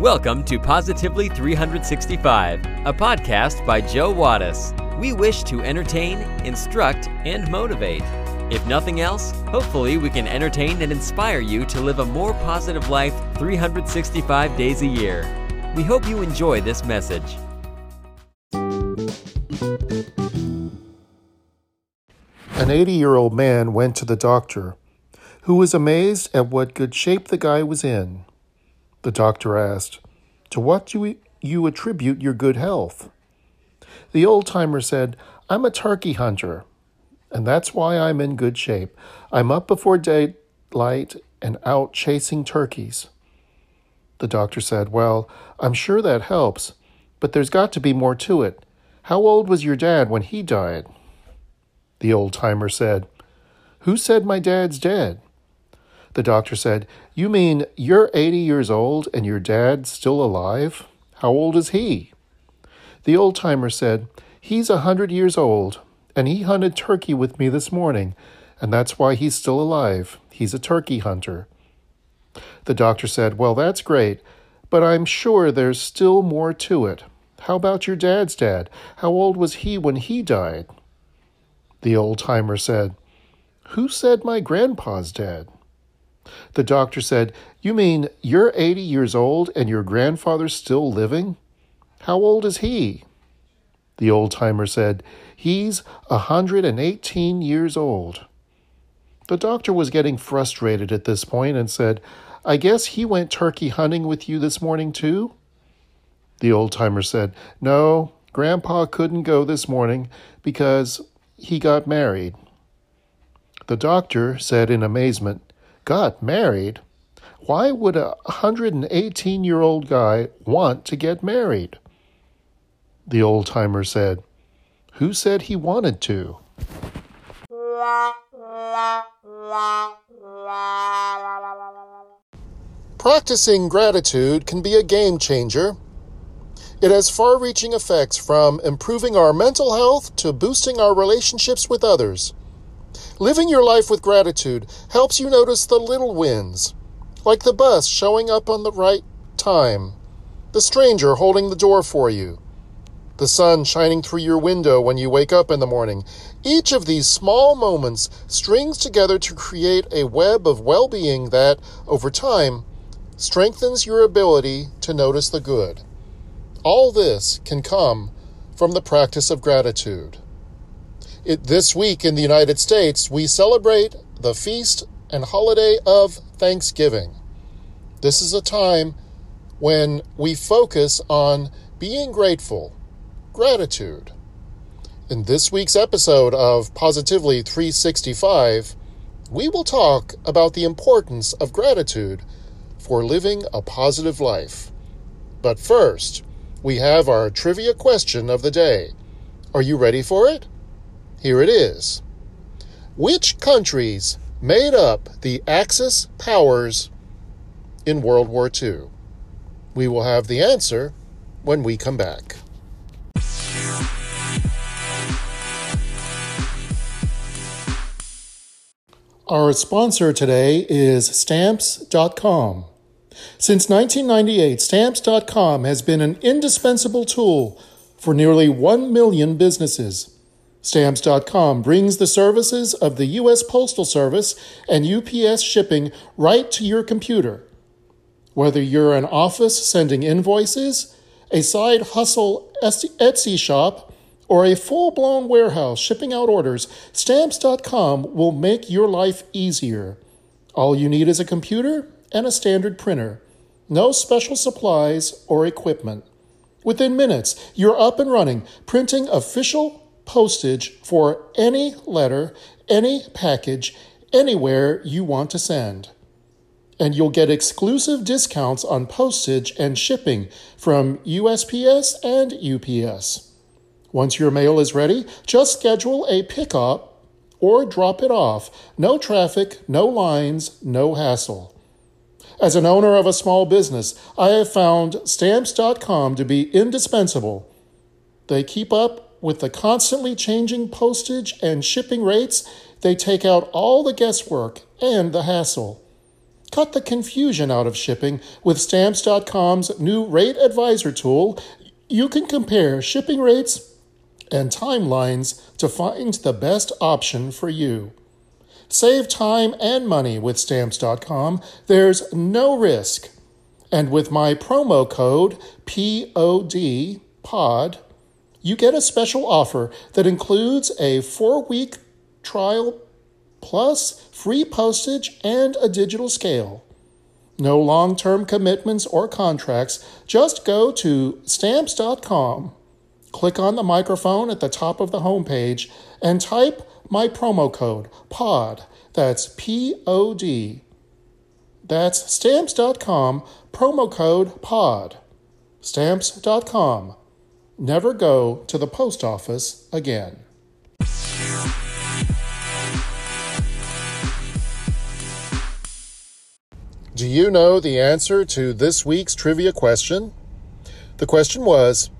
Welcome to Positively 365, a podcast by Joe Wattis. We wish to entertain, instruct, and motivate. If nothing else, hopefully we can entertain and inspire you to live a more positive life 365 days a year. We hope you enjoy this message. An 80 year old man went to the doctor, who was amazed at what good shape the guy was in. The doctor asked, To what do you attribute your good health? The old timer said, I'm a turkey hunter, and that's why I'm in good shape. I'm up before daylight and out chasing turkeys. The doctor said, Well, I'm sure that helps, but there's got to be more to it. How old was your dad when he died? The old timer said, Who said my dad's dead? The doctor said, You mean you're 80 years old and your dad's still alive? How old is he? The old timer said, He's a hundred years old, and he hunted turkey with me this morning, and that's why he's still alive. He's a turkey hunter. The doctor said, Well, that's great, but I'm sure there's still more to it. How about your dad's dad? How old was he when he died? The old timer said, Who said my grandpa's dead? The doctor said, You mean you're 80 years old and your grandfather's still living? How old is he? The old timer said, He's a 118 years old. The doctor was getting frustrated at this point and said, I guess he went turkey hunting with you this morning too? The old timer said, No, Grandpa couldn't go this morning because he got married. The doctor said in amazement, Got married? Why would a 118 year old guy want to get married? The old timer said, Who said he wanted to? Practicing gratitude can be a game changer. It has far reaching effects from improving our mental health to boosting our relationships with others. Living your life with gratitude helps you notice the little wins, like the bus showing up on the right time, the stranger holding the door for you, the sun shining through your window when you wake up in the morning. Each of these small moments strings together to create a web of well being that, over time, strengthens your ability to notice the good. All this can come from the practice of gratitude. It, this week in the United States, we celebrate the feast and holiday of Thanksgiving. This is a time when we focus on being grateful, gratitude. In this week's episode of Positively 365, we will talk about the importance of gratitude for living a positive life. But first, we have our trivia question of the day. Are you ready for it? Here it is. Which countries made up the Axis powers in World War II? We will have the answer when we come back. Our sponsor today is Stamps.com. Since 1998, Stamps.com has been an indispensable tool for nearly 1 million businesses. Stamps.com brings the services of the U.S. Postal Service and UPS shipping right to your computer. Whether you're an office sending invoices, a side hustle Etsy shop, or a full blown warehouse shipping out orders, Stamps.com will make your life easier. All you need is a computer and a standard printer. No special supplies or equipment. Within minutes, you're up and running, printing official postage for any letter, any package, anywhere you want to send. And you'll get exclusive discounts on postage and shipping from USPS and UPS. Once your mail is ready, just schedule a pickup or drop it off. No traffic, no lines, no hassle. As an owner of a small business, I have found stamps.com to be indispensable. They keep up with the constantly changing postage and shipping rates, they take out all the guesswork and the hassle. Cut the confusion out of shipping with Stamps.com's new Rate Advisor tool. You can compare shipping rates and timelines to find the best option for you. Save time and money with Stamps.com. There's no risk. And with my promo code POD, POD, you get a special offer that includes a four week trial plus free postage and a digital scale. No long term commitments or contracts. Just go to stamps.com, click on the microphone at the top of the homepage, and type my promo code POD. That's P O D. That's stamps.com, promo code POD. Stamps.com. Never go to the post office again. Do you know the answer to this week's trivia question? The question was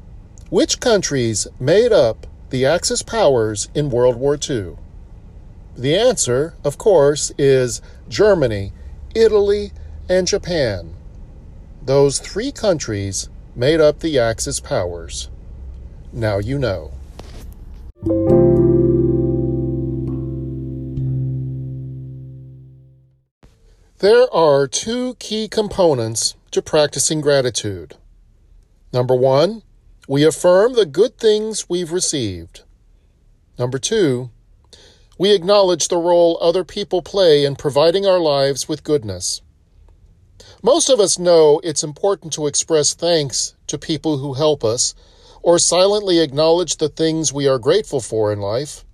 Which countries made up the Axis powers in World War II? The answer, of course, is Germany, Italy, and Japan. Those three countries made up the Axis powers. Now you know. There are two key components to practicing gratitude. Number one, we affirm the good things we've received. Number two, we acknowledge the role other people play in providing our lives with goodness. Most of us know it's important to express thanks to people who help us or silently acknowledge the things we are grateful for in life.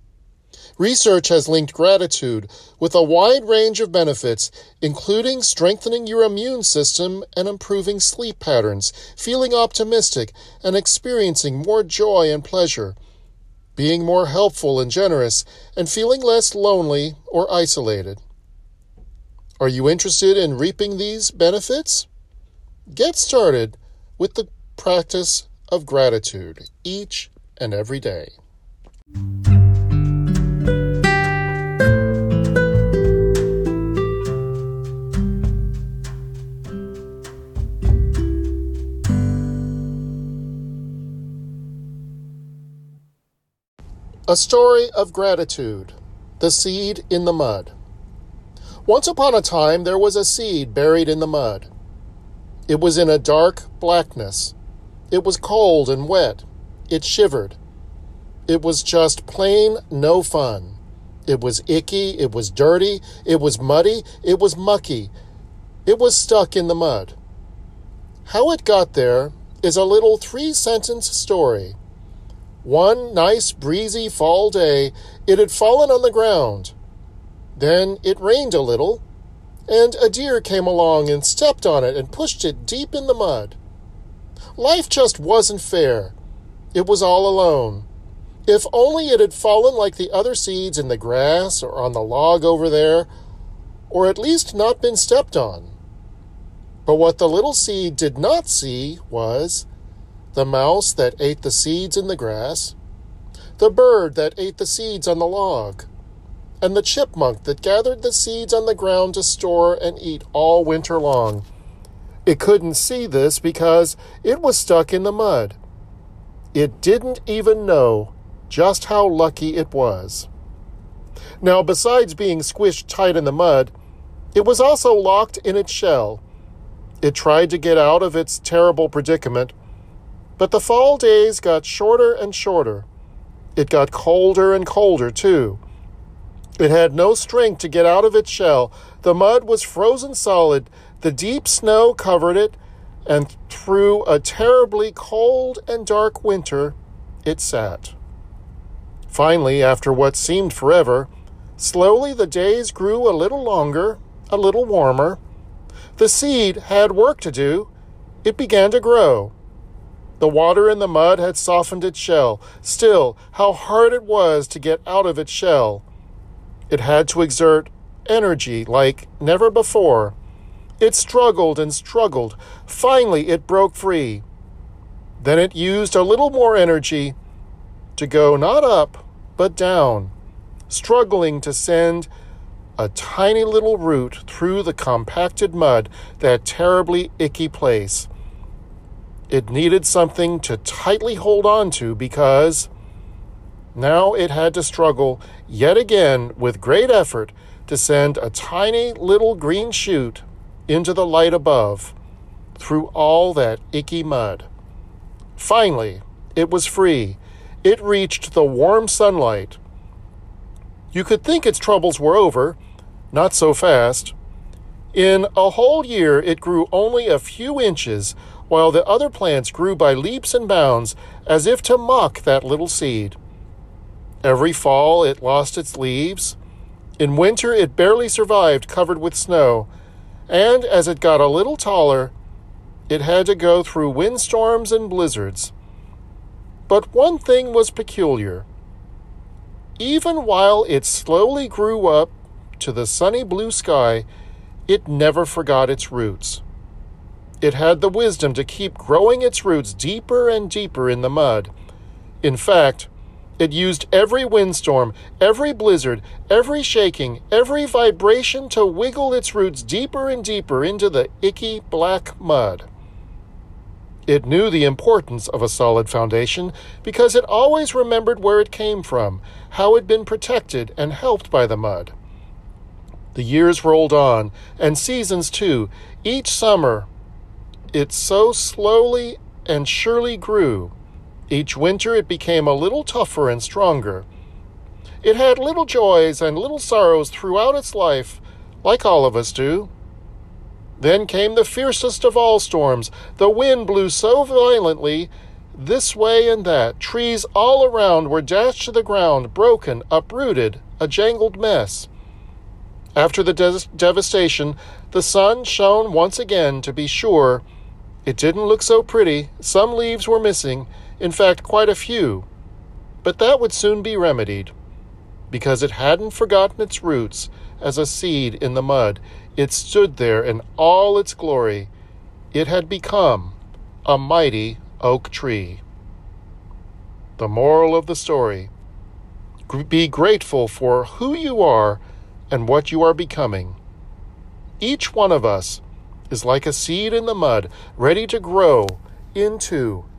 Research has linked gratitude with a wide range of benefits, including strengthening your immune system and improving sleep patterns, feeling optimistic and experiencing more joy and pleasure, being more helpful and generous, and feeling less lonely or isolated. Are you interested in reaping these benefits? Get started with the practice of gratitude each and every day. A story of gratitude. The seed in the mud. Once upon a time, there was a seed buried in the mud. It was in a dark blackness. It was cold and wet. It shivered. It was just plain no fun. It was icky. It was dirty. It was muddy. It was mucky. It was stuck in the mud. How it got there is a little three sentence story. One nice breezy fall day, it had fallen on the ground. Then it rained a little, and a deer came along and stepped on it and pushed it deep in the mud. Life just wasn't fair. It was all alone. If only it had fallen like the other seeds in the grass or on the log over there, or at least not been stepped on. But what the little seed did not see was the mouse that ate the seeds in the grass, the bird that ate the seeds on the log, and the chipmunk that gathered the seeds on the ground to store and eat all winter long. It couldn't see this because it was stuck in the mud. It didn't even know just how lucky it was. Now, besides being squished tight in the mud, it was also locked in its shell. It tried to get out of its terrible predicament but the fall days got shorter and shorter. It got colder and colder, too. It had no strength to get out of its shell. The mud was frozen solid. The deep snow covered it, and through a terribly cold and dark winter, it sat. Finally, after what seemed forever, slowly the days grew a little longer, a little warmer. The seed had work to do. It began to grow. The water in the mud had softened its shell. Still, how hard it was to get out of its shell. It had to exert energy like never before. It struggled and struggled. Finally, it broke free. Then it used a little more energy to go not up, but down, struggling to send a tiny little root through the compacted mud, that terribly icky place. It needed something to tightly hold on to because now it had to struggle yet again with great effort to send a tiny little green shoot into the light above through all that icky mud. Finally, it was free. It reached the warm sunlight. You could think its troubles were over. Not so fast. In a whole year, it grew only a few inches, while the other plants grew by leaps and bounds, as if to mock that little seed. Every fall, it lost its leaves. In winter, it barely survived, covered with snow. And as it got a little taller, it had to go through windstorms and blizzards. But one thing was peculiar. Even while it slowly grew up to the sunny blue sky, it never forgot its roots. It had the wisdom to keep growing its roots deeper and deeper in the mud. In fact, it used every windstorm, every blizzard, every shaking, every vibration to wiggle its roots deeper and deeper into the icky black mud. It knew the importance of a solid foundation because it always remembered where it came from, how it had been protected and helped by the mud. The years rolled on, and seasons too. Each summer, it so slowly and surely grew. Each winter, it became a little tougher and stronger. It had little joys and little sorrows throughout its life, like all of us do. Then came the fiercest of all storms. The wind blew so violently, this way and that. Trees all around were dashed to the ground, broken, uprooted, a jangled mess. After the de- devastation, the sun shone once again to be sure. It didn't look so pretty. Some leaves were missing, in fact, quite a few. But that would soon be remedied, because it hadn't forgotten its roots as a seed in the mud. It stood there in all its glory. It had become a mighty oak tree. The moral of the story be grateful for who you are and what you are becoming. Each one of us is like a seed in the mud, ready to grow into